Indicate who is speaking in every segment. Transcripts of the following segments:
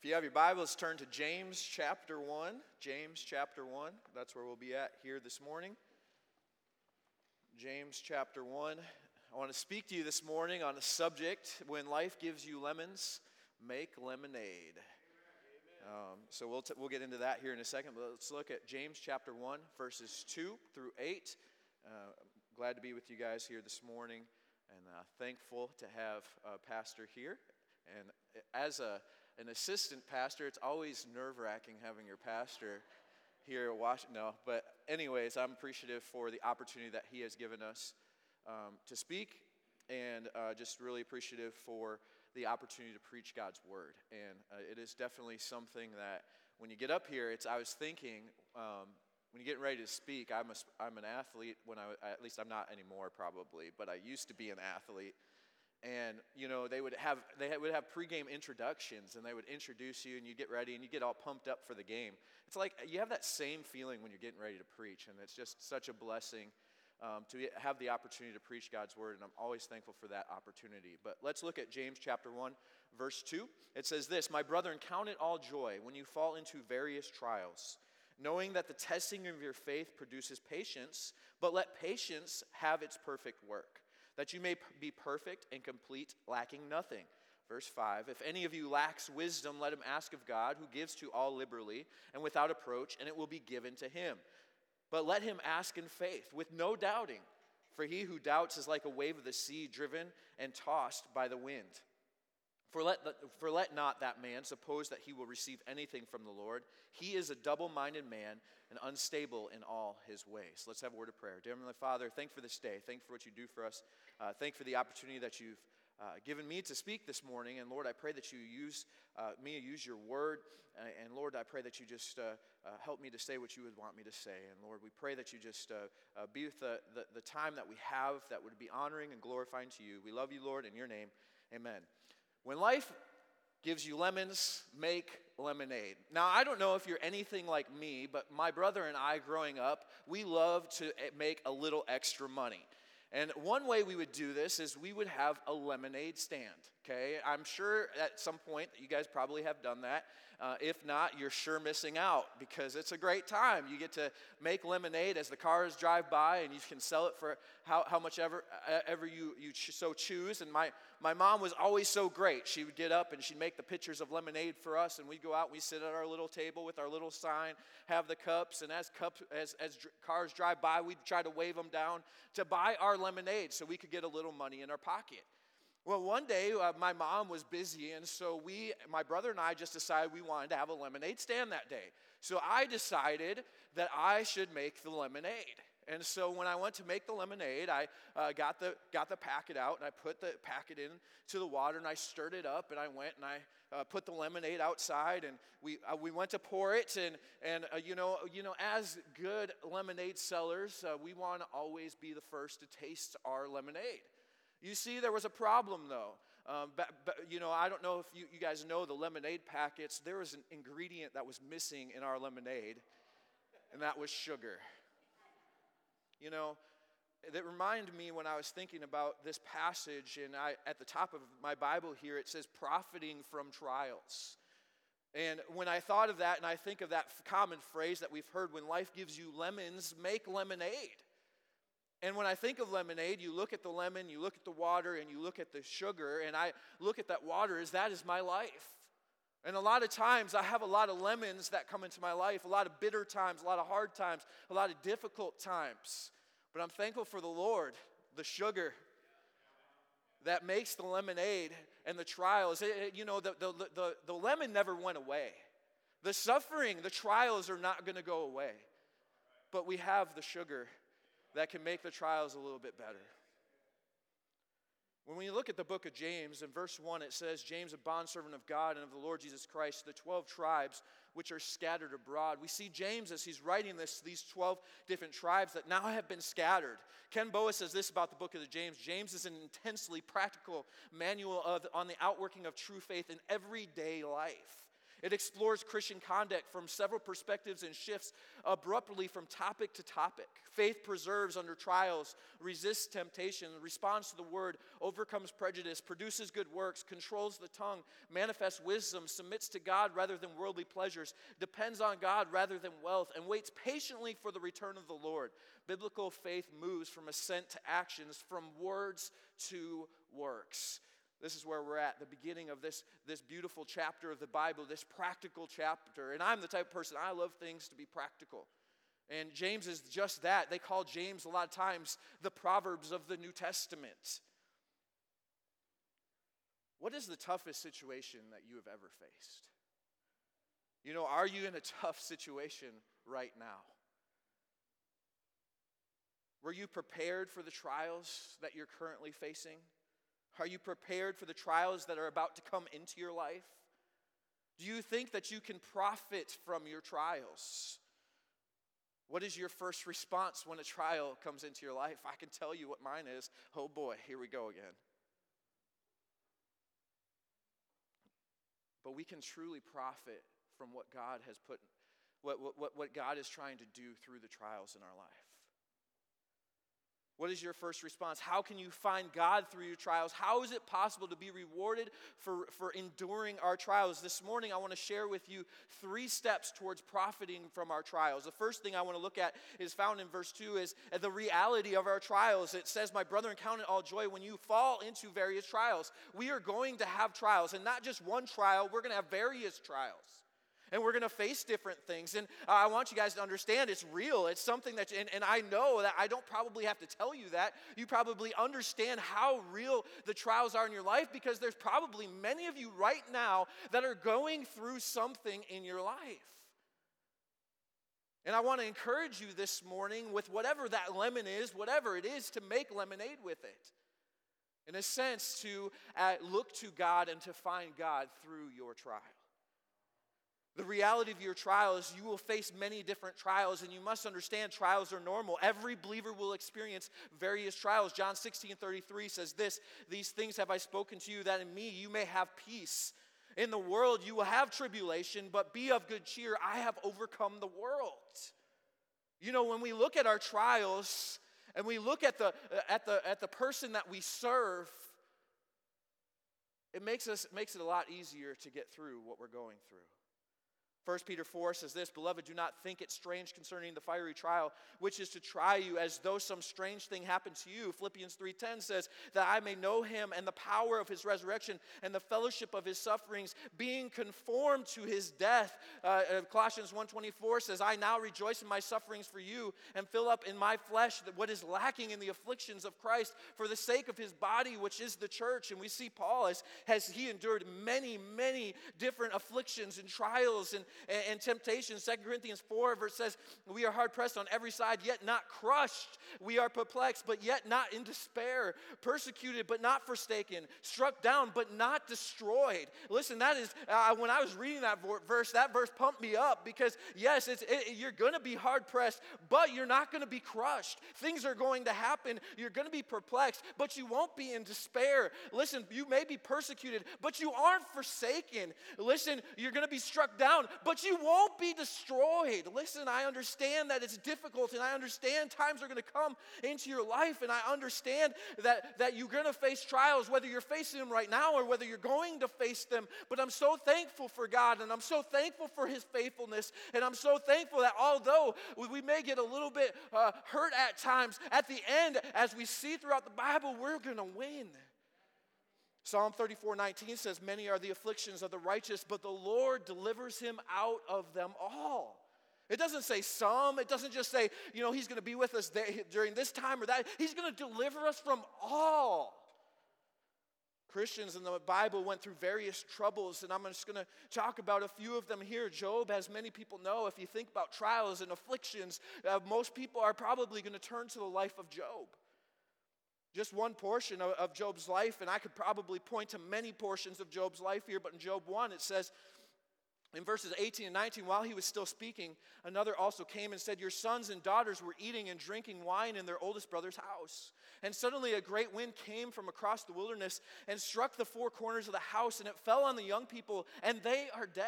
Speaker 1: If you have your Bibles, turn to James chapter 1. James chapter 1. That's where we'll be at here this morning. James chapter 1. I want to speak to you this morning on a subject when life gives you lemons, make lemonade. Um, so we'll, t- we'll get into that here in a second, but let's look at James chapter 1, verses 2 through 8. Uh, glad to be with you guys here this morning and uh, thankful to have a pastor here. And as a an assistant pastor, it's always nerve wracking having your pastor here at Washington. No, but anyways, I'm appreciative for the opportunity that he has given us um, to speak, and uh, just really appreciative for the opportunity to preach God's word. And uh, it is definitely something that when you get up here, it's I was thinking. Um, when you're getting ready to speak, I'm, a, I'm an athlete. When I, at least I'm not anymore, probably, but I used to be an athlete and you know they would have they would have pregame introductions and they would introduce you and you get ready and you get all pumped up for the game. It's like you have that same feeling when you're getting ready to preach and it's just such a blessing um, to have the opportunity to preach god's word and i'm always thankful for that opportunity. But let's look at james chapter 1 verse 2 it says this my brethren count it all joy when you fall into various trials knowing that the testing of your faith produces patience but let patience have its perfect work that you may be perfect and complete, lacking nothing. Verse 5 If any of you lacks wisdom, let him ask of God, who gives to all liberally and without approach, and it will be given to him. But let him ask in faith, with no doubting. For he who doubts is like a wave of the sea, driven and tossed by the wind. For let, the, for let not that man suppose that he will receive anything from the Lord. He is a double minded man and unstable in all his ways. Let's have a word of prayer. Dear Heavenly Father, thank for this day. Thank for what you do for us. Uh, thank for the opportunity that you've uh, given me to speak this morning. And Lord, I pray that you use uh, me, use your word. Uh, and Lord, I pray that you just uh, uh, help me to say what you would want me to say. And Lord, we pray that you just be with the, the, the time that we have that would be honoring and glorifying to you. We love you, Lord, in your name. Amen. When life gives you lemons, make lemonade. Now, I don't know if you're anything like me, but my brother and I growing up, we love to eh, make a little extra money. And one way we would do this is we would have a lemonade stand. Okay, I'm sure at some point you guys probably have done that. Uh, if not, you're sure missing out because it's a great time. You get to make lemonade as the cars drive by, and you can sell it for how, how much ever, ever you, you ch- so choose. And my, my mom was always so great. She would get up and she'd make the pitchers of lemonade for us, and we'd go out we'd sit at our little table with our little sign, have the cups, and as, cups, as, as dr- cars drive by, we'd try to wave them down to buy our lemonade so we could get a little money in our pocket. Well, one day uh, my mom was busy, and so we, my brother and I, just decided we wanted to have a lemonade stand that day. So I decided that I should make the lemonade. And so when I went to make the lemonade, I uh, got, the, got the packet out and I put the packet into the water and I stirred it up and I went and I uh, put the lemonade outside and we, uh, we went to pour it. And, and uh, you, know, you know, as good lemonade sellers, uh, we want to always be the first to taste our lemonade. You see, there was a problem though. Um, but, but, you know, I don't know if you, you guys know the lemonade packets. There was an ingredient that was missing in our lemonade, and that was sugar. You know, that reminded me when I was thinking about this passage, and I, at the top of my Bible here, it says profiting from trials. And when I thought of that, and I think of that common phrase that we've heard when life gives you lemons, make lemonade. And when I think of lemonade, you look at the lemon, you look at the water, and you look at the sugar, and I look at that water as that is my life. And a lot of times I have a lot of lemons that come into my life, a lot of bitter times, a lot of hard times, a lot of difficult times. But I'm thankful for the Lord, the sugar that makes the lemonade and the trials. It, you know, the, the, the, the lemon never went away. The suffering, the trials are not going to go away. But we have the sugar that can make the trials a little bit better. When we look at the book of James, in verse 1, it says, James, a bondservant of God and of the Lord Jesus Christ, the 12 tribes which are scattered abroad. We see James as he's writing this, these 12 different tribes that now have been scattered. Ken Boa says this about the book of the James James is an intensely practical manual of, on the outworking of true faith in everyday life. It explores Christian conduct from several perspectives and shifts abruptly from topic to topic. Faith preserves under trials, resists temptation, responds to the word, overcomes prejudice, produces good works, controls the tongue, manifests wisdom, submits to God rather than worldly pleasures, depends on God rather than wealth, and waits patiently for the return of the Lord. Biblical faith moves from assent to actions, from words to works. This is where we're at, the beginning of this, this beautiful chapter of the Bible, this practical chapter. And I'm the type of person, I love things to be practical. And James is just that. They call James a lot of times the Proverbs of the New Testament. What is the toughest situation that you have ever faced? You know, are you in a tough situation right now? Were you prepared for the trials that you're currently facing? Are you prepared for the trials that are about to come into your life? Do you think that you can profit from your trials? What is your first response when a trial comes into your life? I can tell you what mine is. Oh boy, here we go again. But we can truly profit from what God has put, what, what, what God is trying to do through the trials in our life. What is your first response? How can you find God through your trials? How is it possible to be rewarded for, for enduring our trials? This morning, I want to share with you three steps towards profiting from our trials. The first thing I want to look at is found in verse 2 is the reality of our trials. It says, My brethren, count it all joy when you fall into various trials. We are going to have trials, and not just one trial, we're going to have various trials and we're going to face different things. And I want you guys to understand it's real. It's something that, and, and I know that I don't probably have to tell you that. You probably understand how real the trials are in your life because there's probably many of you right now that are going through something in your life. And I want to encourage you this morning with whatever that lemon is, whatever it is, to make lemonade with it. In a sense, to uh, look to God and to find God through your trial. The reality of your trial is you will face many different trials, and you must understand trials are normal. Every believer will experience various trials. John 16 33 says this These things have I spoken to you, that in me you may have peace. In the world you will have tribulation, but be of good cheer. I have overcome the world. You know, when we look at our trials and we look at the, uh, at the, at the person that we serve, it makes, us, makes it a lot easier to get through what we're going through. 1 Peter 4 says this, Beloved, do not think it strange concerning the fiery trial, which is to try you as though some strange thing happened to you. Philippians 3.10 says, That I may know him and the power of his resurrection and the fellowship of his sufferings, being conformed to his death. Uh, uh Colossians 1.24 says, I now rejoice in my sufferings for you and fill up in my flesh what is lacking in the afflictions of Christ for the sake of his body, which is the church. And we see Paul as, has he endured many, many different afflictions and trials and, and, and temptations. 2 Corinthians 4 verse says, We are hard pressed on every side, yet not crushed. We are perplexed, but yet not in despair. Persecuted, but not forsaken. Struck down, but not destroyed. Listen, that is, uh, when I was reading that verse, that verse pumped me up because, yes, it's, it, you're going to be hard pressed, but you're not going to be crushed. Things are going to happen. You're going to be perplexed, but you won't be in despair. Listen, you may be persecuted, but you aren't forsaken. Listen, you're going to be struck down, but you won't be destroyed. Listen, I understand that it's difficult, and I understand times are going to come into your life, and I understand that, that you're going to face trials, whether you're facing them right now or whether you're going to face them. But I'm so thankful for God, and I'm so thankful for His faithfulness, and I'm so thankful that although we may get a little bit uh, hurt at times, at the end, as we see throughout the Bible, we're going to win. Psalm 34 19 says, Many are the afflictions of the righteous, but the Lord delivers him out of them all. It doesn't say some. It doesn't just say, you know, he's going to be with us during this time or that. He's going to deliver us from all. Christians in the Bible went through various troubles, and I'm just going to talk about a few of them here. Job, as many people know, if you think about trials and afflictions, uh, most people are probably going to turn to the life of Job. Just one portion of, of Job's life, and I could probably point to many portions of Job's life here, but in Job 1, it says, in verses 18 and 19, while he was still speaking, another also came and said, Your sons and daughters were eating and drinking wine in their oldest brother's house. And suddenly a great wind came from across the wilderness and struck the four corners of the house, and it fell on the young people, and they are dead.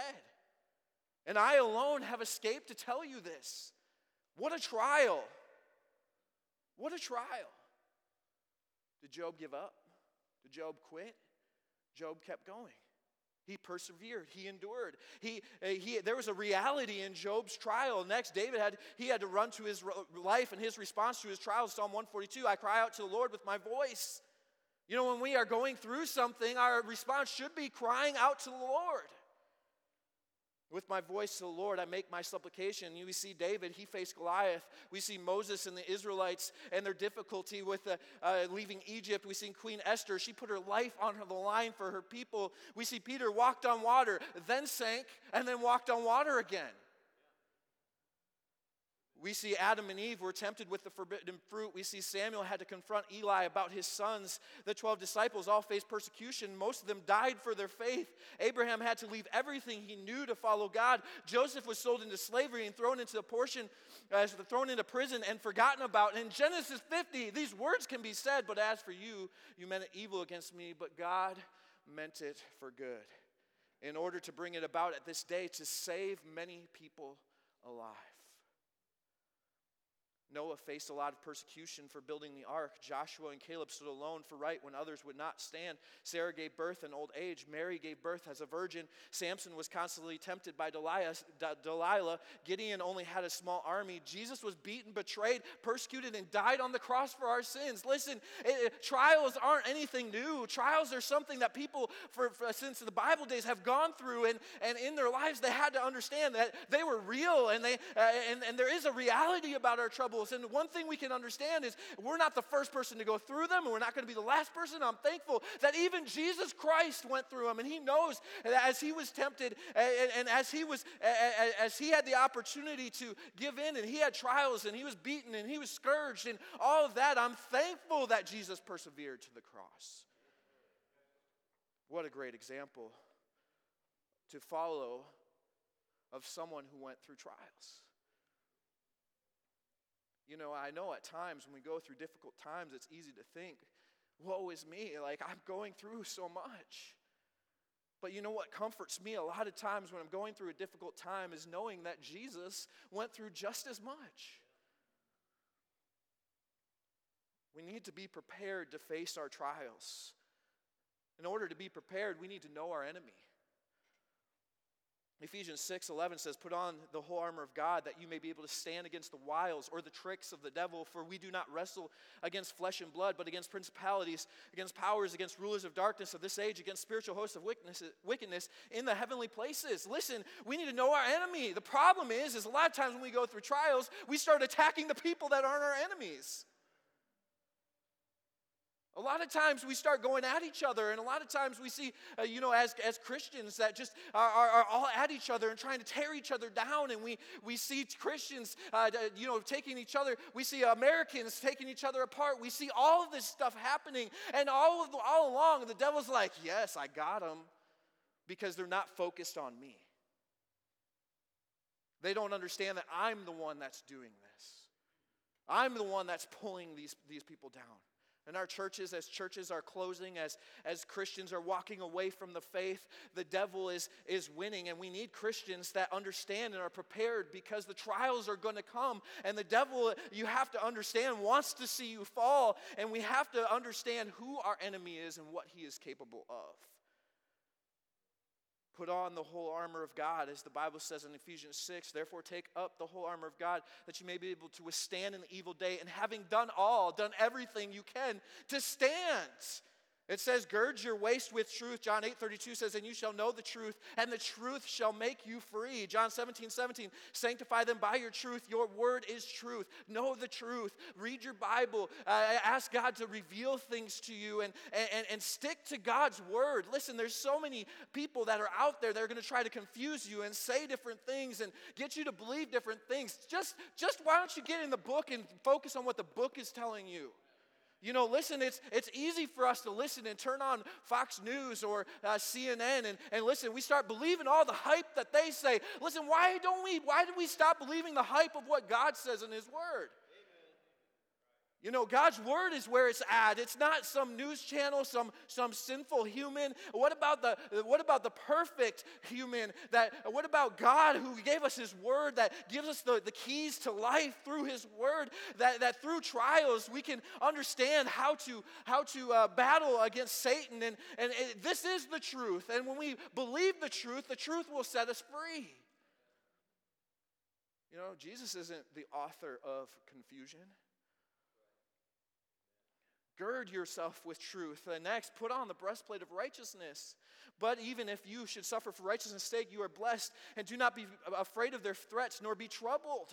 Speaker 1: And I alone have escaped to tell you this. What a trial! What a trial. Did Job give up? Did Job quit? Job kept going. He persevered. He endured. He, uh, he, there was a reality in Job's trial. Next, David had he had to run to his life and his response to his trial. Psalm 142. I cry out to the Lord with my voice. You know, when we are going through something, our response should be crying out to the Lord. With my voice to the Lord, I make my supplication. You see David, he faced Goliath. We see Moses and the Israelites and their difficulty with uh, uh, leaving Egypt. We see Queen Esther, she put her life on the line for her people. We see Peter walked on water, then sank, and then walked on water again. We see Adam and Eve were tempted with the forbidden fruit. We see Samuel had to confront Eli about his sons. The 12 disciples all faced persecution. Most of them died for their faith. Abraham had to leave everything he knew to follow God. Joseph was sold into slavery and thrown into a portion, uh, thrown into prison and forgotten about. In Genesis 50, these words can be said, but as for you, you meant evil against me, but God meant it for good in order to bring it about at this day to save many people alive. Noah faced a lot of persecution for building the ark. Joshua and Caleb stood alone for right when others would not stand. Sarah gave birth in old age. Mary gave birth as a virgin. Samson was constantly tempted by Delilah. Gideon only had a small army. Jesus was beaten, betrayed, persecuted, and died on the cross for our sins. Listen, it, trials aren't anything new. Trials are something that people, for, for, since the Bible days, have gone through, and, and in their lives, they had to understand that they were real, and, they, uh, and, and there is a reality about our trouble And one thing we can understand is we're not the first person to go through them, and we're not going to be the last person. I'm thankful that even Jesus Christ went through them, and He knows that as He was tempted and, and as He was as He had the opportunity to give in, and He had trials, and He was beaten, and He was scourged, and all of that. I'm thankful that Jesus persevered to the cross. What a great example to follow of someone who went through trials. You know, I know at times when we go through difficult times, it's easy to think, woe is me, like I'm going through so much. But you know what comforts me a lot of times when I'm going through a difficult time is knowing that Jesus went through just as much. We need to be prepared to face our trials. In order to be prepared, we need to know our enemy. Ephesians 6 11 says, Put on the whole armor of God that you may be able to stand against the wiles or the tricks of the devil, for we do not wrestle against flesh and blood, but against principalities, against powers, against rulers of darkness of this age, against spiritual hosts of wickedness in the heavenly places. Listen, we need to know our enemy. The problem is, is a lot of times when we go through trials, we start attacking the people that aren't our enemies. A lot of times we start going at each other, and a lot of times we see, uh, you know, as, as Christians that just are, are, are, all at each other and trying to tear each other down. And we, we see Christians, uh, you know, taking each other, we see Americans taking each other apart. We see all of this stuff happening. And all, of the, all along, the devil's like, yes, I got them, because they're not focused on me. They don't understand that I'm the one that's doing this, I'm the one that's pulling these, these people down. And our churches, as churches are closing, as, as Christians are walking away from the faith, the devil is, is winning. And we need Christians that understand and are prepared because the trials are going to come. And the devil, you have to understand, wants to see you fall. And we have to understand who our enemy is and what he is capable of. Put on the whole armor of God, as the Bible says in Ephesians 6. Therefore, take up the whole armor of God that you may be able to withstand in the evil day, and having done all, done everything you can to stand. It says, Gird your waist with truth. John 8 32 says, And you shall know the truth, and the truth shall make you free. John 17 17, sanctify them by your truth. Your word is truth. Know the truth. Read your Bible. Uh, ask God to reveal things to you and, and, and stick to God's word. Listen, there's so many people that are out there that are going to try to confuse you and say different things and get you to believe different things. Just, just why don't you get in the book and focus on what the book is telling you? You know, listen, it's, it's easy for us to listen and turn on Fox News or uh, CNN and, and listen, we start believing all the hype that they say. Listen, why don't we, why did we stop believing the hype of what God says in His Word? You know, God's word is where it's at. It's not some news channel, some, some sinful human. What about the what about the perfect human? That what about God who gave us his word that gives us the, the keys to life through his word? That, that through trials we can understand how to how to uh, battle against Satan. And, and it, this is the truth. And when we believe the truth, the truth will set us free. You know, Jesus isn't the author of confusion. Gird yourself with truth. And next, put on the breastplate of righteousness. But even if you should suffer for righteousness' sake, you are blessed. And do not be afraid of their threats, nor be troubled.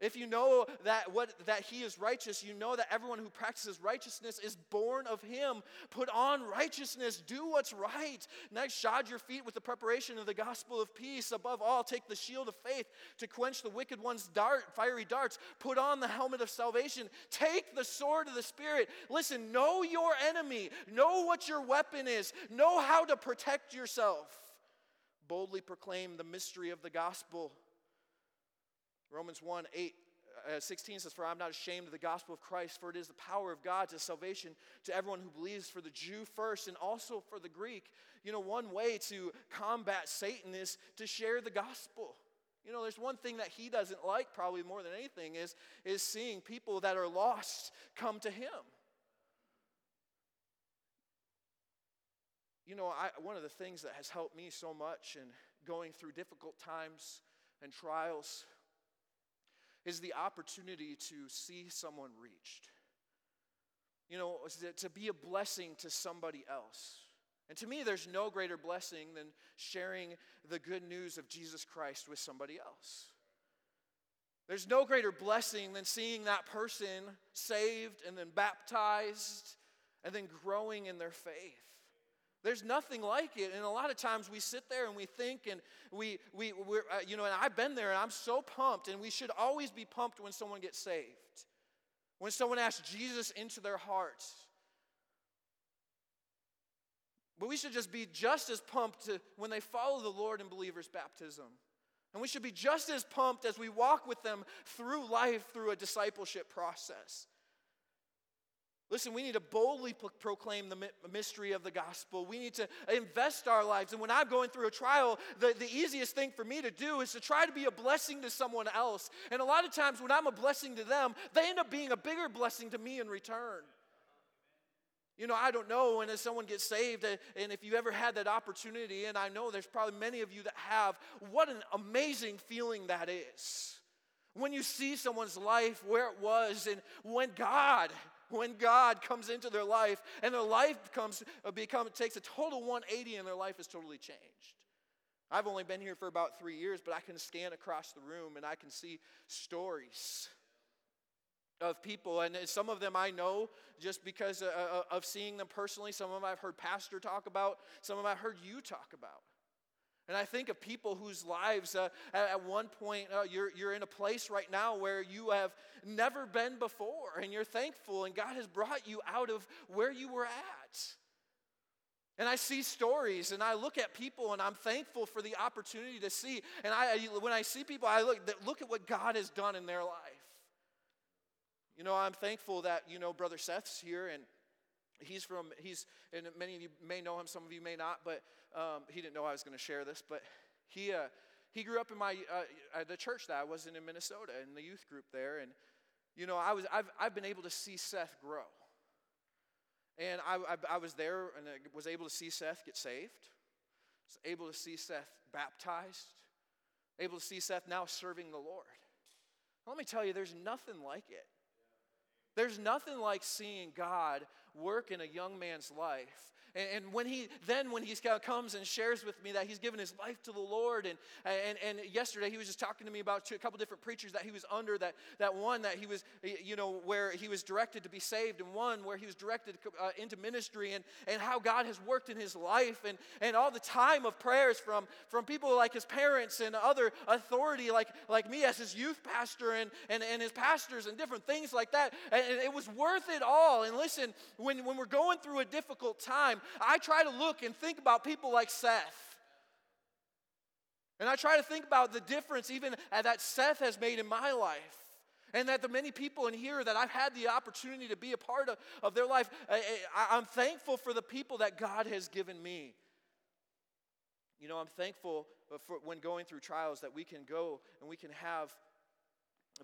Speaker 1: If you know that what that he is righteous, you know that everyone who practices righteousness is born of him. Put on righteousness, do what's right. Next, shod your feet with the preparation of the gospel of peace. Above all, take the shield of faith to quench the wicked one's dart, fiery darts. Put on the helmet of salvation. Take the sword of the spirit. Listen, know your enemy. Know what your weapon is. Know how to protect yourself. Boldly proclaim the mystery of the gospel Romans 1 8, uh, 16 says, For I'm not ashamed of the gospel of Christ, for it is the power of God to salvation to everyone who believes, for the Jew first and also for the Greek. You know, one way to combat Satan is to share the gospel. You know, there's one thing that he doesn't like, probably more than anything, is, is seeing people that are lost come to him. You know, I, one of the things that has helped me so much in going through difficult times and trials is the opportunity to see someone reached. You know, to be a blessing to somebody else. And to me, there's no greater blessing than sharing the good news of Jesus Christ with somebody else. There's no greater blessing than seeing that person saved and then baptized and then growing in their faith. There's nothing like it. And a lot of times we sit there and we think, and we, we, we're, uh, you know, and I've been there and I'm so pumped, and we should always be pumped when someone gets saved, when someone asks Jesus into their hearts. But we should just be just as pumped to, when they follow the Lord in believers' baptism. And we should be just as pumped as we walk with them through life through a discipleship process. Listen, we need to boldly pro- proclaim the mystery of the gospel. We need to invest our lives. And when I'm going through a trial, the, the easiest thing for me to do is to try to be a blessing to someone else. And a lot of times when I'm a blessing to them, they end up being a bigger blessing to me in return. You know, I don't know when as someone gets saved, uh, and if you ever had that opportunity, and I know there's probably many of you that have, what an amazing feeling that is. When you see someone's life where it was, and when God when God comes into their life and their life becomes, uh, become, takes a total 180 and their life is totally changed. I've only been here for about three years, but I can scan across the room and I can see stories of people. And some of them I know just because uh, uh, of seeing them personally. Some of them I've heard Pastor talk about, some of them I've heard you talk about. And I think of people whose lives, uh, at one point, uh, you're, you're in a place right now where you have never been before, and you're thankful, and God has brought you out of where you were at. And I see stories, and I look at people, and I'm thankful for the opportunity to see. And I, when I see people, I look, look at what God has done in their life. You know, I'm thankful that, you know, Brother Seth's here, and he's from, he's, and many of you may know him, some of you may not, but um, he didn't know I was going to share this, but he, uh, he grew up in my, uh, the church that I was in in Minnesota, in the youth group there, and, you know, I was, I've, I've been able to see Seth grow. And I, I, I was there and I was able to see Seth get saved, was able to see Seth baptized, able to see Seth now serving the Lord. Let me tell you, there's nothing like it. There's nothing like seeing God work in a young man's life and, when he then when he comes and shares with me that he's given his life to the Lord, and and, and yesterday he was just talking to me about a couple different preachers that he was under. That that one that he was you know where he was directed to be saved, and one where he was directed uh, into ministry, and and how God has worked in his life, and and all the time of prayers from from people like his parents and other authority like like me as his youth pastor and and, and his pastors and different things like that. And it was worth it all. And listen, when when we're going through a difficult time, I try to look and think about people like Seth. And I try to think about the difference even that Seth has made in my life. And that the many people in here that I've had the opportunity to be a part of, of their life, I, I'm thankful for the people that God has given me. You know, I'm thankful for when going through trials that we can go and we can have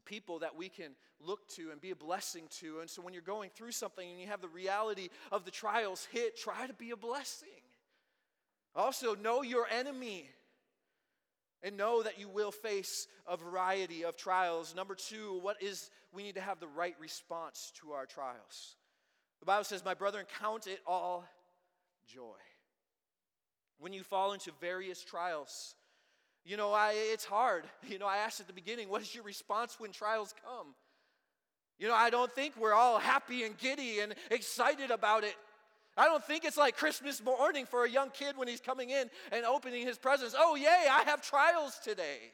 Speaker 1: people that we can look to and be a blessing to. And so when you're going through something and you have the reality of the trials hit, try to be a blessing. Also, know your enemy and know that you will face a variety of trials. Number two, what is we need to have the right response to our trials. The Bible says, My brethren, count it all joy. When you fall into various trials, you know, I, it's hard. You know, I asked at the beginning, what is your response when trials come? You know, I don't think we're all happy and giddy and excited about it. I don't think it's like Christmas morning for a young kid when he's coming in and opening his presents. Oh, yay, I have trials today.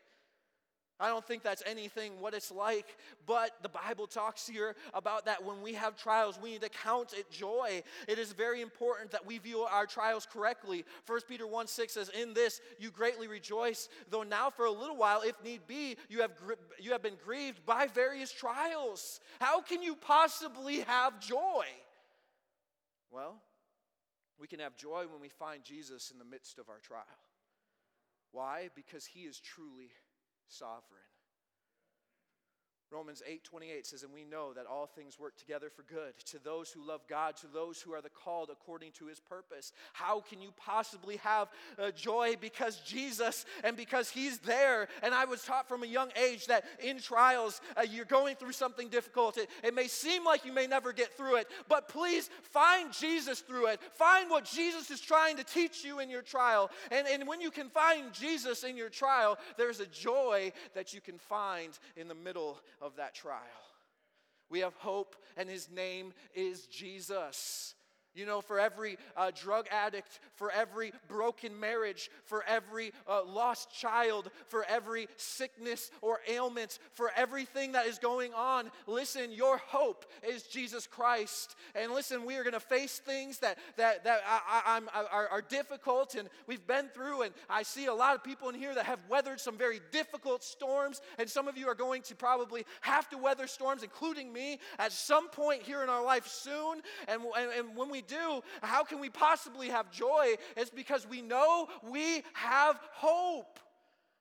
Speaker 1: I don't think that's anything what it's like, but the Bible talks here about that when we have trials, we need to count it joy. It is very important that we view our trials correctly. 1 Peter 1 6 says, In this you greatly rejoice, though now for a little while, if need be, you have, you have been grieved by various trials. How can you possibly have joy? Well, we can have joy when we find Jesus in the midst of our trial. Why? Because he is truly sovereign. Romans 8 28 says, And we know that all things work together for good to those who love God, to those who are the called according to his purpose. How can you possibly have uh, joy because Jesus and because he's there? And I was taught from a young age that in trials, uh, you're going through something difficult. It, it may seem like you may never get through it, but please find Jesus through it. Find what Jesus is trying to teach you in your trial. And, and when you can find Jesus in your trial, there's a joy that you can find in the middle of that trial. We have hope, and his name is Jesus. You know, for every uh, drug addict, for every broken marriage, for every uh, lost child, for every sickness or ailment, for everything that is going on, listen, your hope is Jesus Christ. And listen, we are going to face things that, that, that I, I, are, are difficult and we've been through. And I see a lot of people in here that have weathered some very difficult storms. And some of you are going to probably have to weather storms, including me, at some point here in our life soon. And, and, and when we do, how can we possibly have joy? It's because we know we have hope.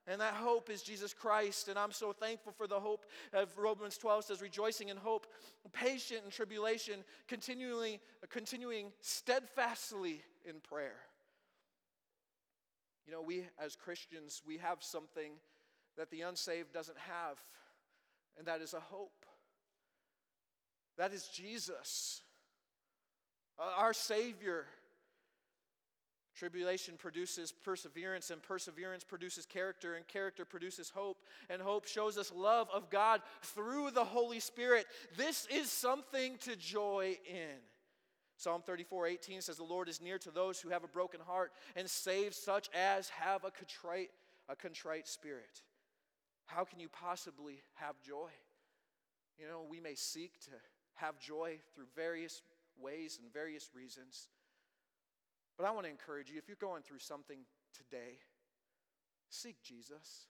Speaker 1: And that hope is Jesus Christ. And I'm so thankful for the hope of Romans 12 says, rejoicing in hope, patient in tribulation, continually, continuing steadfastly in prayer. You know, we as Christians, we have something that the unsaved doesn't have, and that is a hope. That is Jesus. Uh, our Savior. Tribulation produces perseverance, and perseverance produces character, and character produces hope, and hope shows us love of God through the Holy Spirit. This is something to joy in. Psalm 34 18 says, The Lord is near to those who have a broken heart and saves such as have a contrite, a contrite spirit. How can you possibly have joy? You know, we may seek to have joy through various ways and various reasons. But I want to encourage you if you're going through something today, seek Jesus.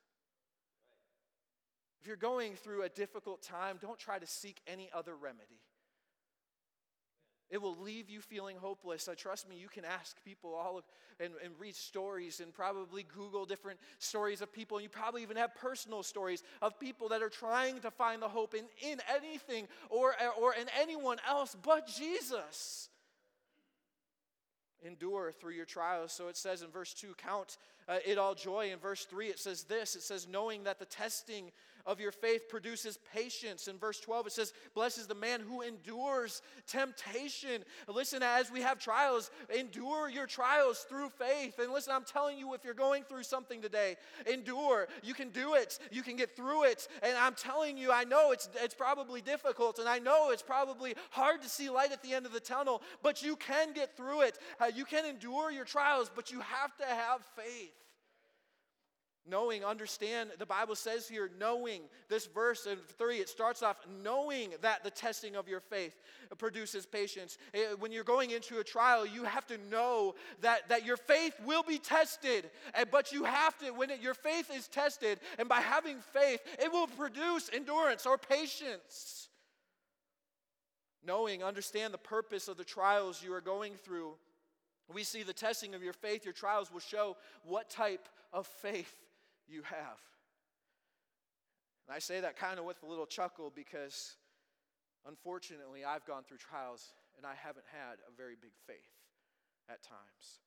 Speaker 1: If you're going through a difficult time, don't try to seek any other remedy. It will leave you feeling hopeless. Uh, trust me, you can ask people all of, and, and read stories and probably Google different stories of people. And you probably even have personal stories of people that are trying to find the hope in, in anything or, or in anyone else but Jesus. Endure through your trials. So it says in verse 2, count uh, it all joy. In verse 3, it says this it says, knowing that the testing of your faith produces patience. In verse 12, it says, Blesses the man who endures temptation. Listen, as we have trials, endure your trials through faith. And listen, I'm telling you, if you're going through something today, endure. You can do it, you can get through it. And I'm telling you, I know it's, it's probably difficult, and I know it's probably hard to see light at the end of the tunnel, but you can get through it. Uh, you can endure your trials, but you have to have faith. Knowing, understand, the Bible says here, knowing, this verse in 3, it starts off knowing that the testing of your faith produces patience. Eh, when you're going into a trial, you have to know that, that your faith will be tested. But you have to, when it, your faith is tested, and by having faith, it will produce endurance or patience. Knowing, understand the purpose of the trials you are going through. We see the testing of your faith, your trials will show what type of faith you have. And I say that kind of with a little chuckle because unfortunately I've gone through trials and I haven't had a very big faith at times.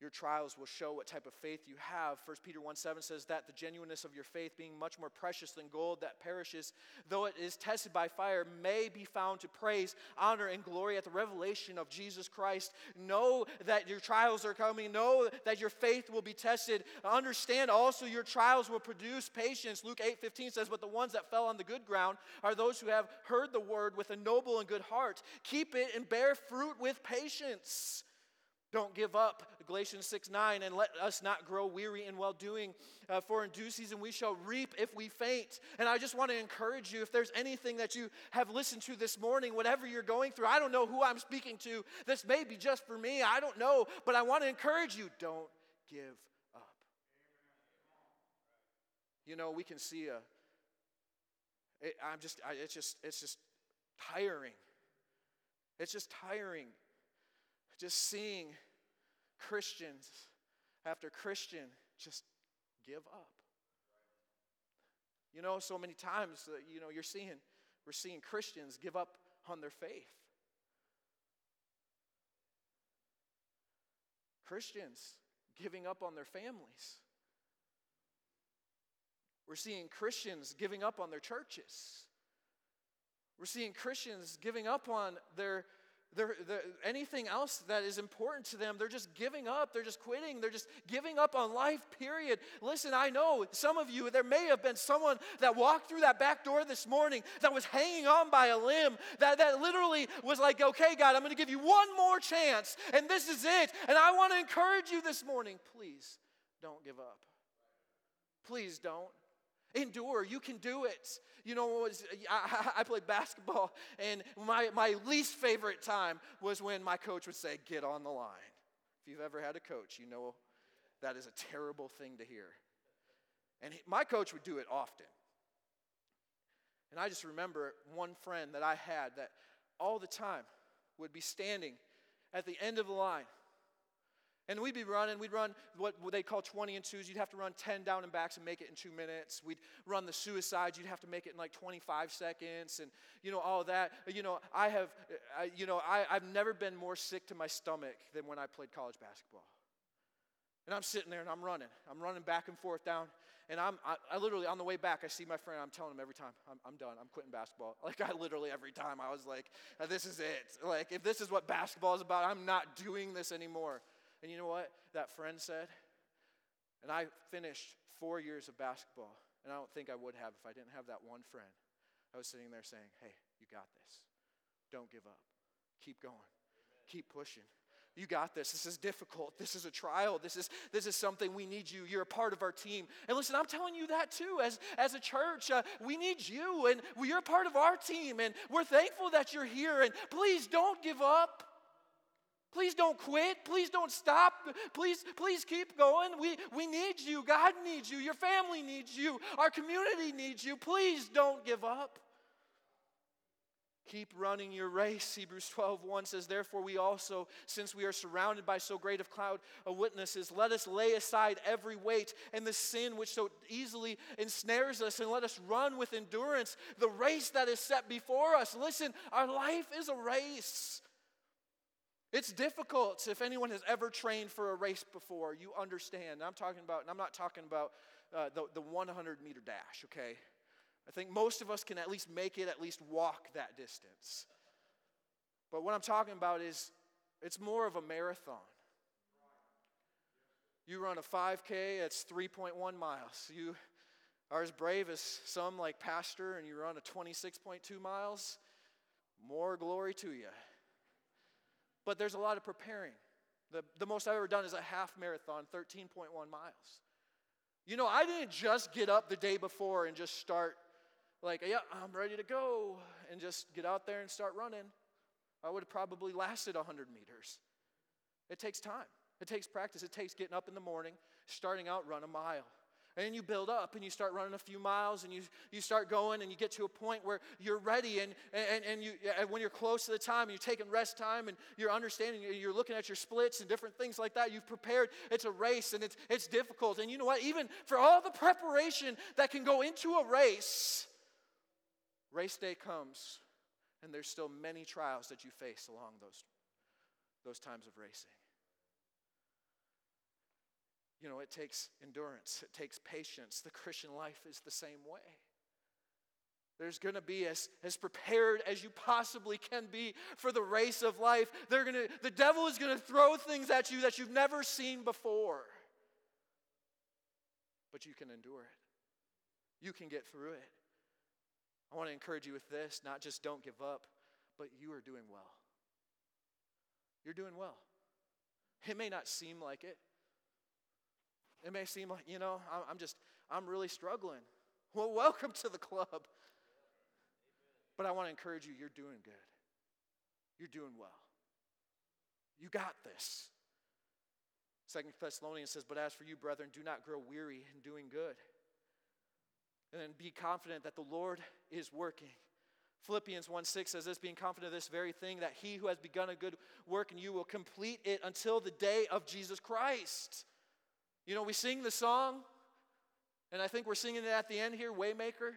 Speaker 1: Your trials will show what type of faith you have. 1 Peter 1 7 says that the genuineness of your faith, being much more precious than gold that perishes, though it is tested by fire, may be found to praise, honor, and glory at the revelation of Jesus Christ. Know that your trials are coming. Know that your faith will be tested. Understand also your trials will produce patience. Luke 8 15 says, But the ones that fell on the good ground are those who have heard the word with a noble and good heart. Keep it and bear fruit with patience. Don't give up, Galatians 6 9, and let us not grow weary in well doing. Uh, for in due season we shall reap if we faint. And I just want to encourage you if there's anything that you have listened to this morning, whatever you're going through, I don't know who I'm speaking to. This may be just for me, I don't know. But I want to encourage you don't give up. You know, we can see a. It, I'm just, I, it's just, it's just tiring. It's just tiring just seeing Christians after Christian just give up. You know, so many times, that, you know, you're seeing, we're seeing Christians give up on their faith. Christians giving up on their families. We're seeing Christians giving up on their churches. We're seeing Christians giving up on their they're, they're, anything else that is important to them, they're just giving up. They're just quitting. They're just giving up on life, period. Listen, I know some of you, there may have been someone that walked through that back door this morning that was hanging on by a limb, that, that literally was like, okay, God, I'm going to give you one more chance, and this is it. And I want to encourage you this morning please don't give up. Please don't. Endure. You can do it. You know, was, I, I, played basketball, and my, my least favorite time was when my coach would say, Get on the line. If you've ever had a coach, you know that is a terrible thing to hear. And he, my coach would do it often. And I just remember one friend that I had that all the time would be standing at the end of the line and we'd be running, we'd run what they call 20 and twos. You'd have to run 10 down and backs and make it in two minutes. We'd run the suicides. You'd have to make it in like 25 seconds and, you know, all that. You know, I have, I, you know, I, I've never been more sick to my stomach than when I played college basketball. And I'm sitting there and I'm running. I'm running back and forth down. And I'm, I, I literally, on the way back, I see my friend. I'm telling him every time, I'm, I'm done. I'm quitting basketball. Like, I literally, every time, I was like, this is it. Like, if this is what basketball is about, I'm not doing this anymore. And you know what that friend said? And I finished four years of basketball, and I don't think I would have if I didn't have that one friend. I was sitting there saying, Hey, you got this. Don't give up. Keep going. Keep pushing. You got this. This is difficult. This is a trial. This is, this is something we need you. You're a part of our team. And listen, I'm telling you that too. As, as a church, uh, we need you, and you're a part of our team, and we're thankful that you're here. And please don't give up. Please don't quit. Please don't stop. Please, please keep going. We, we need you. God needs you. Your family needs you. Our community needs you. Please don't give up. Keep running your race. Hebrews 12, 1 says, Therefore, we also, since we are surrounded by so great a cloud of witnesses, let us lay aside every weight and the sin which so easily ensnares us, and let us run with endurance the race that is set before us. Listen, our life is a race. It's difficult. If anyone has ever trained for a race before, you understand. I'm talking about, and I'm not talking about uh, the, the 100 meter dash, okay? I think most of us can at least make it, at least walk that distance. But what I'm talking about is it's more of a marathon. You run a 5K, it's 3.1 miles. You are as brave as some like Pastor, and you run a 26.2 miles. More glory to you. But there's a lot of preparing. The, the most I've ever done is a half marathon, 13.1 miles. You know, I didn't just get up the day before and just start, like, yeah, I'm ready to go, and just get out there and start running. I would have probably lasted 100 meters. It takes time, it takes practice, it takes getting up in the morning, starting out, run a mile. And you build up and you start running a few miles and you, you start going and you get to a point where you're ready and, and, and, you, and when you're close to the time, and you're taking rest time and you're understanding, you're looking at your splits and different things like that. You've prepared. It's a race and it's, it's difficult. And you know what? Even for all the preparation that can go into a race, race day comes and there's still many trials that you face along those, those times of racing. You know, it takes endurance, it takes patience. The Christian life is the same way. There's going to be as, as prepared as you possibly can be for the race of life. They're gonna, the devil is going to throw things at you that you've never seen before. But you can endure it, you can get through it. I want to encourage you with this not just don't give up, but you are doing well. You're doing well. It may not seem like it, it may seem like, you know, I'm just, I'm really struggling. Well, welcome to the club. But I want to encourage you, you're doing good. You're doing well. You got this. Second Thessalonians says, But as for you, brethren, do not grow weary in doing good. And then be confident that the Lord is working. Philippians 1 6 says this, being confident of this very thing, that he who has begun a good work in you will complete it until the day of Jesus Christ. You know, we sing the song, and I think we're singing it at the end here, Waymaker.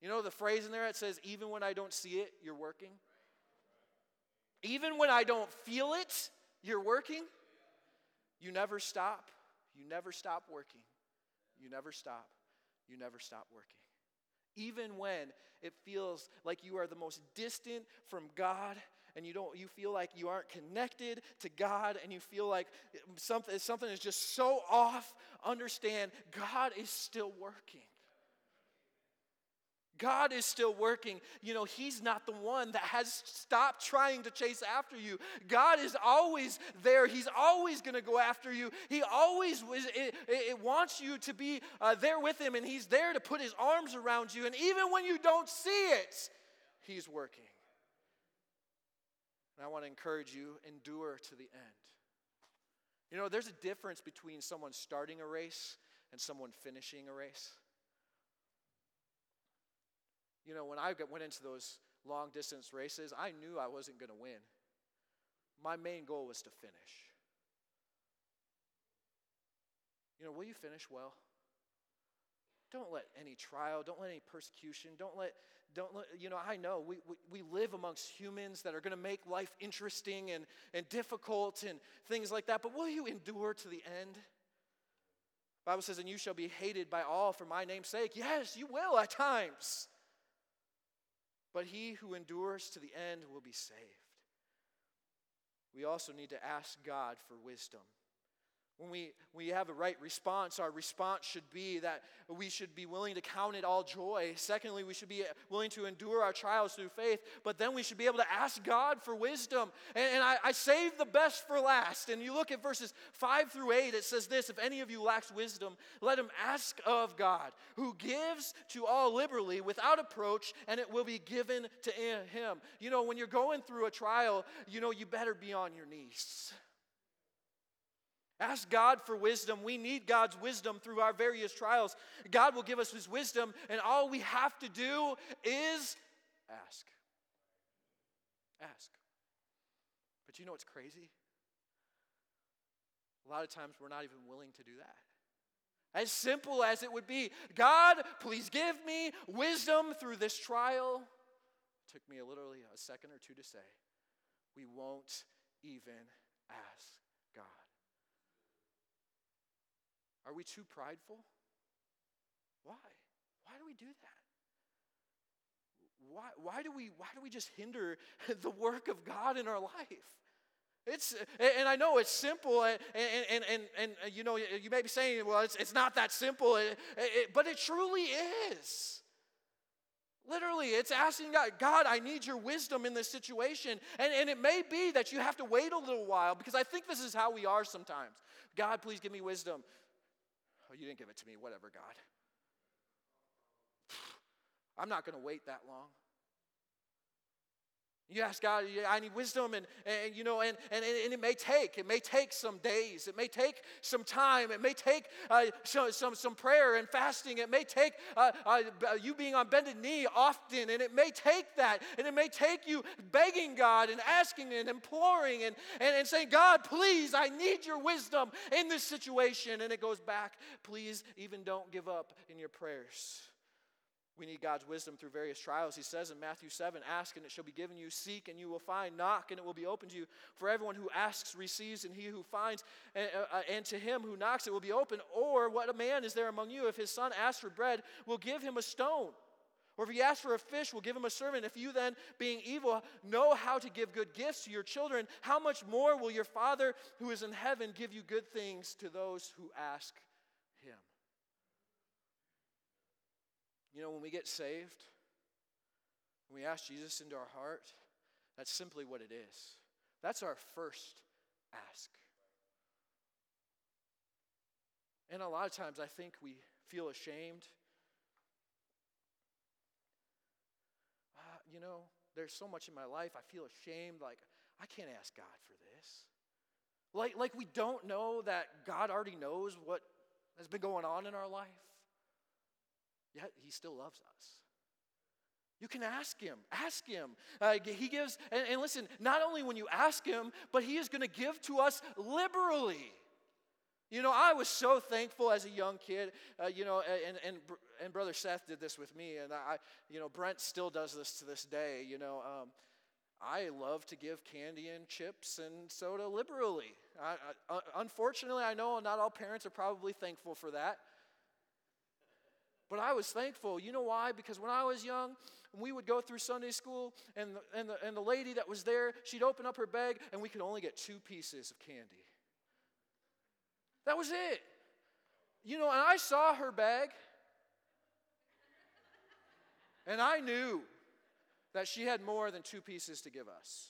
Speaker 1: You know the phrase in there that says, even when I don't see it, you're working? Even when I don't feel it, you're working? You never stop. You never stop working. You never stop. You never stop working. Even when it feels like you are the most distant from God and you don't you feel like you aren't connected to God and you feel like something something is just so off, understand God is still working. God is still working. You know, He's not the one that has stopped trying to chase after you. God is always there. He's always going to go after you. He always it, it wants you to be uh, there with Him, and He's there to put His arms around you. And even when you don't see it, He's working. And I want to encourage you endure to the end. You know, there's a difference between someone starting a race and someone finishing a race. You know, when I went into those long distance races, I knew I wasn't going to win. My main goal was to finish. You know, will you finish well? Don't let any trial, don't let any persecution, don't let don't you know i know we, we, we live amongst humans that are going to make life interesting and, and difficult and things like that but will you endure to the end? Bible says and you shall be hated by all for my name's sake. Yes you will at times. But he who endures to the end will be saved. We also need to ask god for wisdom when we, we have a right response, our response should be that we should be willing to count it all joy. Secondly, we should be willing to endure our trials through faith, but then we should be able to ask God for wisdom. And, and I, I save the best for last. And you look at verses 5 through 8, it says this If any of you lacks wisdom, let him ask of God, who gives to all liberally without approach, and it will be given to him. You know, when you're going through a trial, you know, you better be on your knees. Ask God for wisdom. We need God's wisdom through our various trials. God will give us His wisdom, and all we have to do is ask. Ask. But you know what's crazy? A lot of times we're not even willing to do that. As simple as it would be God, please give me wisdom through this trial. It took me literally a second or two to say, we won't even ask God. Are we too prideful? Why? Why do we do that? Why, why, do we, why do we just hinder the work of God in our life? It's, and I know it's simple, and, and, and, and, uh, you know, you may be saying, well, it's, it's not that simple, it, it, but it truly is. Literally, it's asking God, God, I need your wisdom in this situation. And, and it may be that you have to wait a little while because I think this is how we are sometimes. God, please give me wisdom Oh, you didn't give it to me. Whatever, God. I'm not going to wait that long. You ask God, I need wisdom, and, and you know, and, and, and it may take, it may take some days, it may take some time, it may take uh, some, some, some prayer and fasting, it may take uh, uh, you being on bended knee often, and it may take that, and it may take you begging God and asking and imploring and, and, and saying, God, please, I need your wisdom in this situation. And it goes back, please, even don't give up in your prayers. We need God's wisdom through various trials. He says in Matthew 7 Ask and it shall be given you, seek and you will find, knock and it will be opened to you. For everyone who asks receives, and he who finds, and, uh, and to him who knocks it will be open. Or what a man is there among you, if his son asks for bread, will give him a stone? Or if he asks for a fish, will give him a servant. If you then, being evil, know how to give good gifts to your children, how much more will your Father who is in heaven give you good things to those who ask him? You know, when we get saved, when we ask Jesus into our heart, that's simply what it is. That's our first ask. And a lot of times I think we feel ashamed. Uh, you know, there's so much in my life I feel ashamed, like, I can't ask God for this. Like, like we don't know that God already knows what has been going on in our life. Yet he still loves us. You can ask him. Ask him. Uh, he gives, and, and, listen, not only when you ask him, but he is going to give to us liberally. You know, I was so thankful as a young kid, uh, you know, and, and, and Brother Seth did this with me, and I, you know, Brent still does this to this day. You know, um, I love to give candy and chips and soda liberally. I, I, unfortunately, I know not all parents are probably thankful for that. But I was thankful. You know why? Because when I was young, we would go through Sunday school, and the, and, the, and the lady that was there, she'd open up her bag, and we could only get two pieces of candy. That was it. You know, and I saw her bag, and I knew that she had more than two pieces to give us.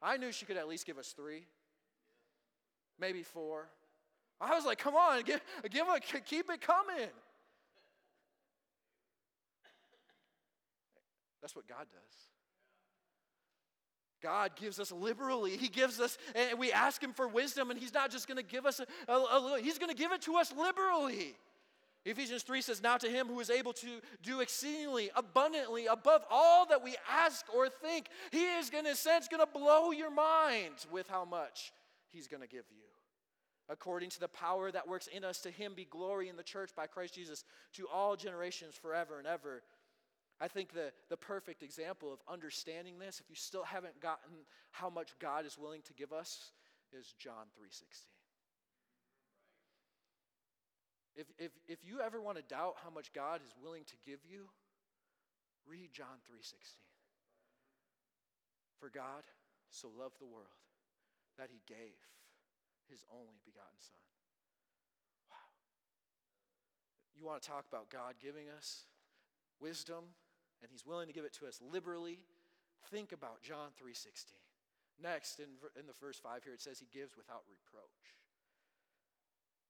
Speaker 1: I knew she could at least give us three, maybe four. I was like, come on, give, give a, keep it coming. That's what God does. God gives us liberally. He gives us, and we ask Him for wisdom, and He's not just going to give us a, a, a He's going to give it to us liberally. Ephesians 3 says, Now to Him who is able to do exceedingly, abundantly, above all that we ask or think, He is going to, sense, going to blow your mind with how much He's going to give you. According to the power that works in us, to Him be glory in the church by Christ Jesus to all generations forever and ever. I think the, the perfect example of understanding this, if you still haven't gotten how much God is willing to give us, is John 3.16. If, if, if you ever want to doubt how much God is willing to give you, read John 3.16. For God so loved the world that he gave his only begotten Son. Wow. You want to talk about God giving us wisdom and he's willing to give it to us liberally. Think about John 3:16. Next, in, in the first five here, it says he gives without reproach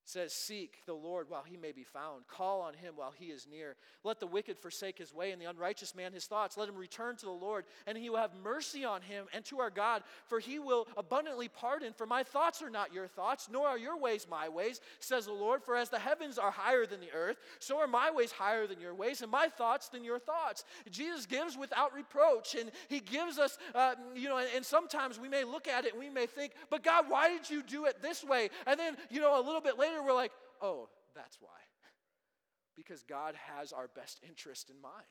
Speaker 1: says, Seek the Lord while he may be found. Call on him while he is near. Let the wicked forsake his way and the unrighteous man his thoughts. Let him return to the Lord, and he will have mercy on him and to our God, for he will abundantly pardon. For my thoughts are not your thoughts, nor are your ways my ways, says the Lord. For as the heavens are higher than the earth, so are my ways higher than your ways, and my thoughts than your thoughts. Jesus gives without reproach, and he gives us, uh, you know, and, and sometimes we may look at it and we may think, but God, why did you do it this way? And then, you know, a little bit later, we're like, oh, that's why. Because God has our best interest in mind.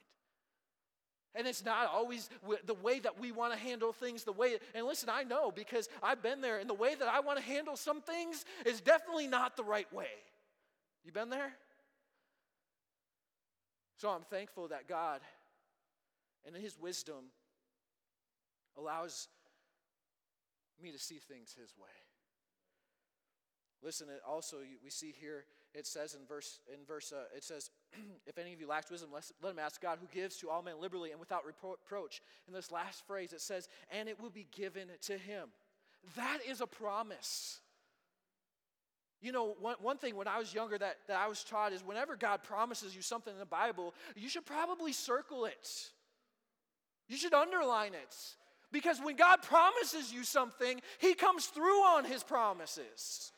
Speaker 1: And it's not always the way that we want to handle things, the way, and listen, I know because I've been there, and the way that I want to handle some things is definitely not the right way. You been there? So I'm thankful that God, and His wisdom, allows me to see things His way. Listen, it also we see here it says in verse in verse uh, it says, "If any of you lacks wisdom, let him ask God, who gives to all men liberally and without reproach." In this last phrase, it says, "And it will be given to him." That is a promise. You know, one, one thing when I was younger that, that I was taught is whenever God promises you something in the Bible, you should probably circle it. You should underline it. Because when God promises you something, He comes through on His promises.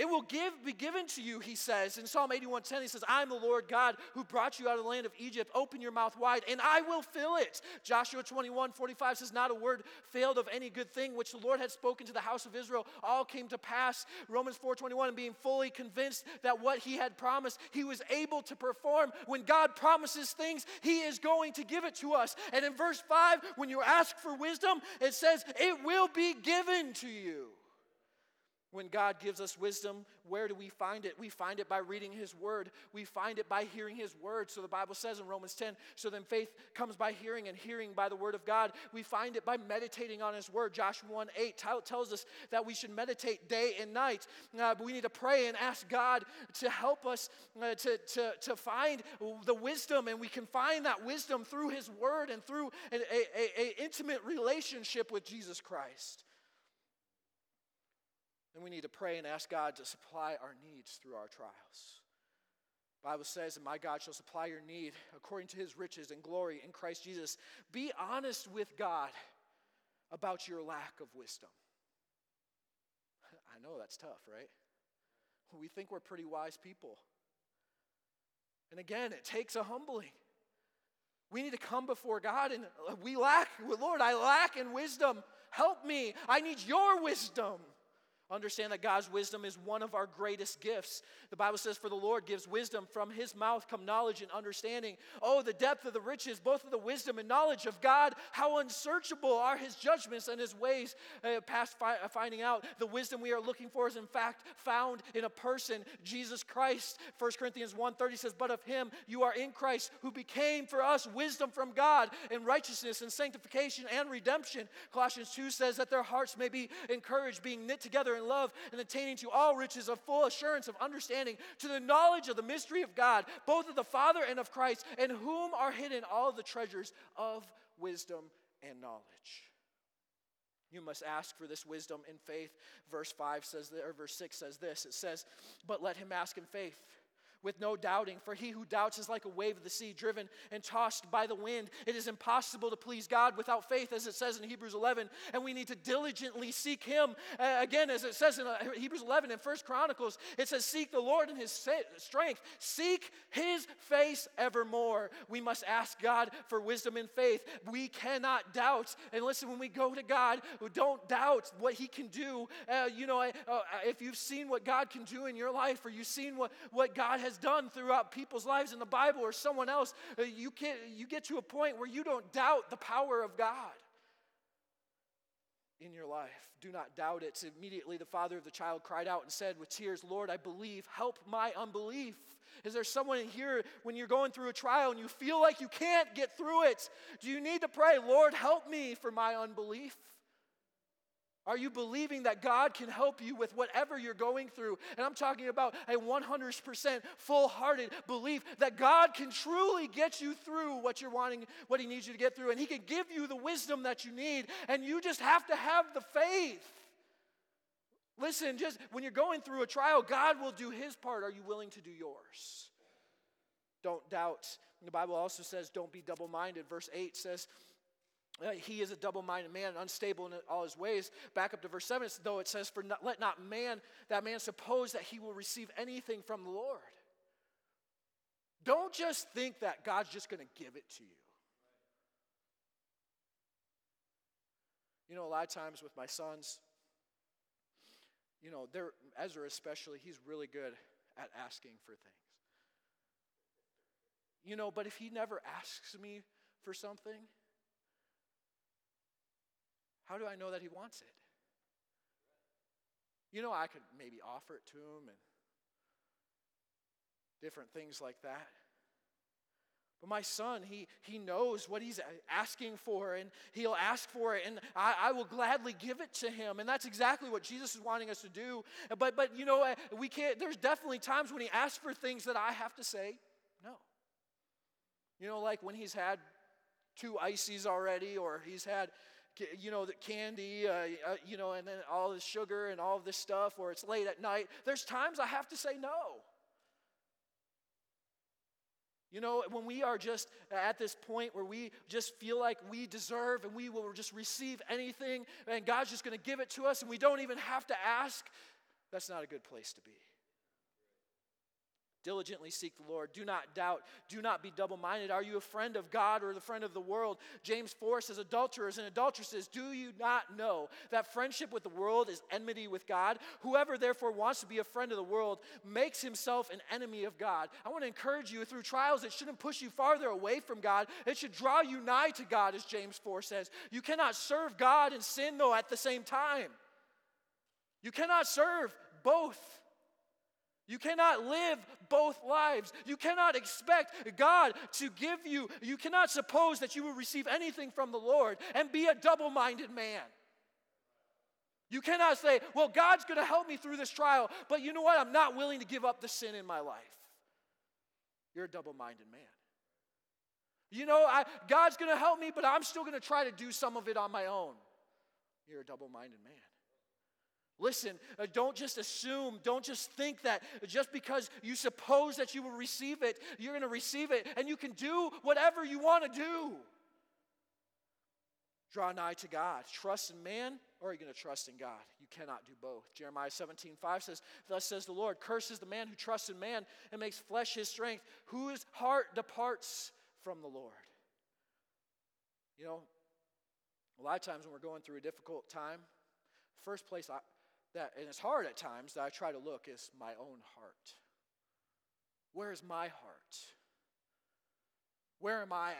Speaker 1: It will give, be given to you, he says. In Psalm 81:10, he says, I'm the Lord God who brought you out of the land of Egypt. Open your mouth wide, and I will fill it. Joshua 21, 45 says, Not a word failed of any good thing which the Lord had spoken to the house of Israel. All came to pass. Romans 4:21, and being fully convinced that what he had promised, he was able to perform. When God promises things, he is going to give it to us. And in verse 5, when you ask for wisdom, it says, It will be given to you. When God gives us wisdom, where do we find it? We find it by reading His Word. We find it by hearing His Word. So the Bible says in Romans 10 so then faith comes by hearing, and hearing by the Word of God. We find it by meditating on His Word. Joshua 1 8 tells us that we should meditate day and night. Uh, we need to pray and ask God to help us uh, to, to, to find the wisdom, and we can find that wisdom through His Word and through an a, a, a intimate relationship with Jesus Christ. And we need to pray and ask God to supply our needs through our trials. Bible says, and my God shall supply your need according to his riches and glory in Christ Jesus. Be honest with God about your lack of wisdom. I know that's tough, right? We think we're pretty wise people. And again, it takes a humbling. We need to come before God and uh, we lack, Lord, I lack in wisdom. Help me. I need your wisdom. Understand that God's wisdom is one of our greatest gifts. The Bible says, For the Lord gives wisdom, from his mouth come knowledge and understanding. Oh, the depth of the riches, both of the wisdom and knowledge of God. How unsearchable are his judgments and his ways. Uh, past fi- uh, finding out, the wisdom we are looking for is in fact found in a person, Jesus Christ. 1 Corinthians 1:30 says, But of him you are in Christ, who became for us wisdom from God and righteousness and sanctification and redemption. Colossians 2 says that their hearts may be encouraged, being knit together love and attaining to all riches of full assurance of understanding, to the knowledge of the mystery of God, both of the Father and of Christ, in whom are hidden all the treasures of wisdom and knowledge. You must ask for this wisdom in faith. Verse 5 says, or verse 6 says this it says, But let him ask in faith with no doubting. For he who doubts is like a wave of the sea, driven and tossed by the wind. It is impossible to please God without faith, as it says in Hebrews 11, and we need to diligently seek him. Uh, again, as it says in uh, Hebrews 11 and First Chronicles, it says, Seek the Lord in his strength, seek his face evermore. We must ask God for wisdom and faith. We cannot doubt. And listen, when we go to God, don't doubt what he can do. Uh, you know, uh, if you've seen what God can do in your life, or you've seen what, what God has has done throughout people's lives in the Bible or someone else, uh, you, can, you get to a point where you don't doubt the power of God in your life. Do not doubt it. Immediately, the father of the child cried out and said with tears, Lord, I believe, help my unbelief. Is there someone in here when you're going through a trial and you feel like you can't get through it? Do you need to pray, Lord, help me for my unbelief? Are you believing that God can help you with whatever you're going through? And I'm talking about a 100% full hearted belief that God can truly get you through what you're wanting, what He needs you to get through. And He can give you the wisdom that you need. And you just have to have the faith. Listen, just when you're going through a trial, God will do His part. Are you willing to do yours? Don't doubt. The Bible also says, don't be double minded. Verse 8 says, uh, he is a double-minded man, unstable in all his ways. Back up to verse 7, though it says, For not, let not man, that man suppose that he will receive anything from the Lord. Don't just think that God's just going to give it to you. You know, a lot of times with my sons, you know, they're, Ezra especially, he's really good at asking for things. You know, but if he never asks me for something, how do I know that he wants it? You know, I could maybe offer it to him and different things like that. But my son, he, he knows what he's asking for, and he'll ask for it, and I, I, will gladly give it to him. And that's exactly what Jesus is wanting us to do. But, but you know, uh, we can't, there's definitely times when he asks for things that I have to say no. You know, like when he's had two ices already, or he's had you know, the candy, uh, uh, you know, and then all the sugar and all this stuff, or it's late at night. There's times I have to say no. You know, when we are just at this point where we just feel like we deserve and we will just receive anything and God's just going to give it to us and we don't even have to ask, that's not a good place to be. Diligently seek the Lord. Do not doubt. Do not be double minded. Are you a friend of God or the friend of the world? James 4 says, Adulterers and adulteresses, do you not know that friendship with the world is enmity with God? Whoever therefore wants to be a friend of the world makes himself an enemy of God. I want to encourage you through trials, it shouldn't push you farther away from God. It should draw you nigh to God, as James 4 says. You cannot serve God and sin, though, at the same time. You cannot serve both. You cannot live both lives. You cannot expect God to give you, you cannot suppose that you will receive anything from the Lord and be a double minded man. You cannot say, Well, God's going to help me through this trial, but you know what? I'm not willing to give up the sin in my life. You're a double minded man. You know, I, God's going to help me, but I'm still going to try to do some of it on my own. You're a double minded man. Listen, uh, don't just assume, don't just think that just because you suppose that you will receive it, you're going to receive it, and you can do whatever you want to do. Draw nigh to God. Trust in man, or are you going to trust in God? You cannot do both. Jeremiah 17, 5 says, Thus says the Lord, curses the man who trusts in man and makes flesh his strength, whose heart departs from the Lord. You know, a lot of times when we're going through a difficult time, first place I, that, and it's hard at times, that I try to look is my own heart. Where is my heart? Where am I at?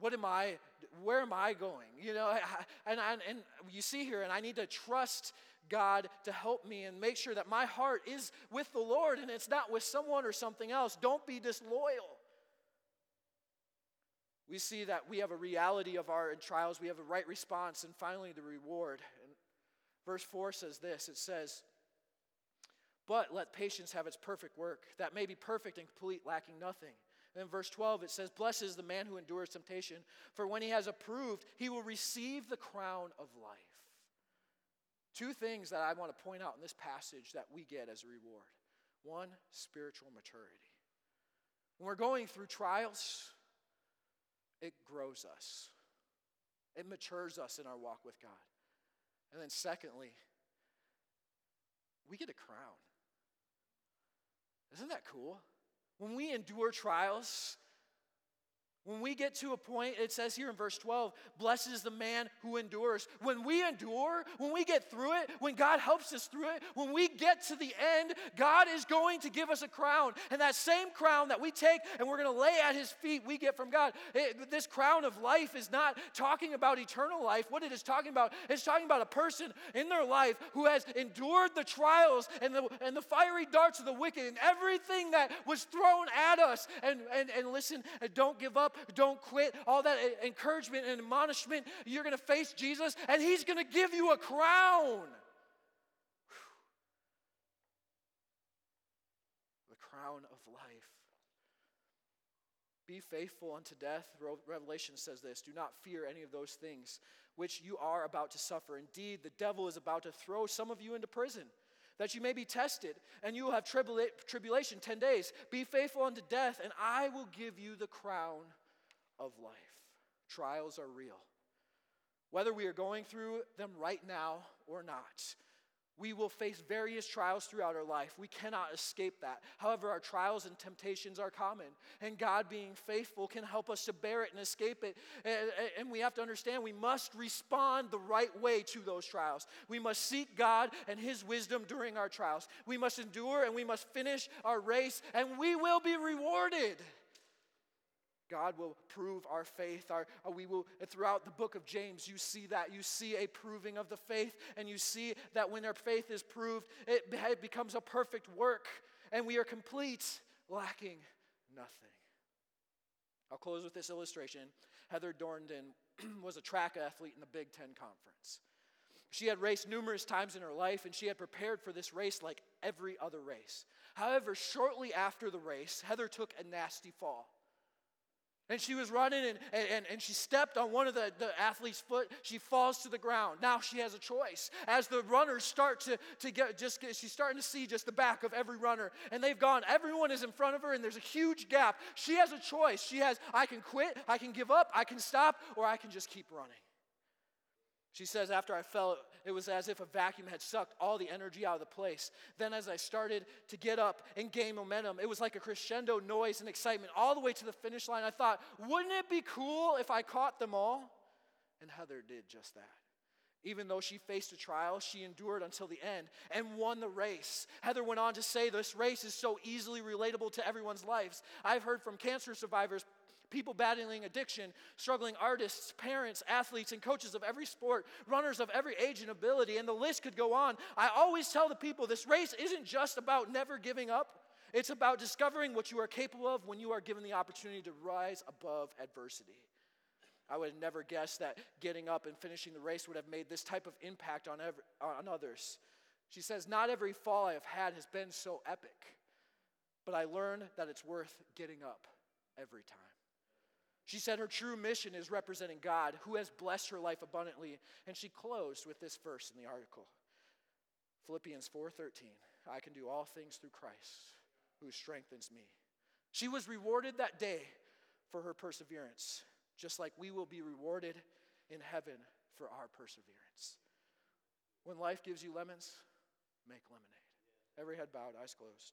Speaker 1: What am I, where am I going? You know, and, and, and you see here, and I need to trust God to help me and make sure that my heart is with the Lord and it's not with someone or something else. Don't be disloyal. We see that we have a reality of our trials, we have a right response, and finally the reward. Verse 4 says this it says, But let patience have its perfect work, that may be perfect and complete, lacking nothing. In verse 12, it says, Blessed is the man who endures temptation, for when he has approved, he will receive the crown of life. Two things that I want to point out in this passage that we get as a reward one, spiritual maturity. When we're going through trials, it grows us, it matures us in our walk with God. And then, secondly, we get a crown. Isn't that cool? When we endure trials, when we get to a point, it says here in verse 12, blessed is the man who endures. When we endure, when we get through it, when God helps us through it, when we get to the end, God is going to give us a crown. And that same crown that we take and we're going to lay at his feet, we get from God. It, this crown of life is not talking about eternal life. What it is talking about is talking about a person in their life who has endured the trials and the, and the fiery darts of the wicked and everything that was thrown at us. And, and, and listen, don't give up up, don't quit, all that encouragement and admonishment. You're going to face Jesus, and He's going to give you a crown. The crown of life. Be faithful unto death. Revelation says this Do not fear any of those things which you are about to suffer. Indeed, the devil is about to throw some of you into prison that you may be tested, and you will have tribula- tribulation 10 days. Be faithful unto death, and I will give you the crown of life. Trials are real. Whether we are going through them right now or not, we will face various trials throughout our life. We cannot escape that. However, our trials and temptations are common, and God, being faithful, can help us to bear it and escape it. And we have to understand we must respond the right way to those trials. We must seek God and His wisdom during our trials. We must endure and we must finish our race, and we will be rewarded. God will prove our faith. Our, uh, we will, throughout the book of James, you see that. You see a proving of the faith, and you see that when our faith is proved, it, it becomes a perfect work, and we are complete, lacking nothing. I'll close with this illustration. Heather Dorniden was a track athlete in the Big Ten Conference. She had raced numerous times in her life, and she had prepared for this race like every other race. However, shortly after the race, Heather took a nasty fall.
Speaker 2: And she was running and, and, and she stepped on one of the, the athlete's foot. She falls to the ground. Now she has a choice. As the runners start to, to get, just get, she's starting to see just the back of every runner. And they've gone, everyone is in front of her, and there's a huge gap. She has a choice. She has, I can quit, I can give up, I can stop, or I can just keep running. She says, after I fell, it was as if a vacuum had sucked all the energy out of the place. Then, as I started to get up and gain momentum, it was like a crescendo noise and excitement all the way to the finish line. I thought, wouldn't it be cool if I caught them all? And Heather did just that. Even though she faced a trial, she endured until the end and won the race. Heather went on to say, This race is so easily relatable to everyone's lives. I've heard from cancer survivors, people battling addiction, struggling artists, parents, athletes, and coaches of every sport, runners of every age and ability, and the list could go on. I always tell the people this race isn't just about never giving up, it's about discovering what you are capable of when you are given the opportunity to rise above adversity. I would have never guessed that getting up and finishing the race would have made this type of impact on, every, on others. She says, Not every fall I have had has been so epic, but I learned that it's worth getting up every time. She said her true mission is representing God, who has blessed her life abundantly, and she closed with this verse in the article. Philippians 4:13. I can do all things through Christ who strengthens me. She was rewarded that day for her perseverance, just like we will be rewarded in heaven for our perseverance. When life gives you lemons, make lemonade. Every head bowed, eyes closed.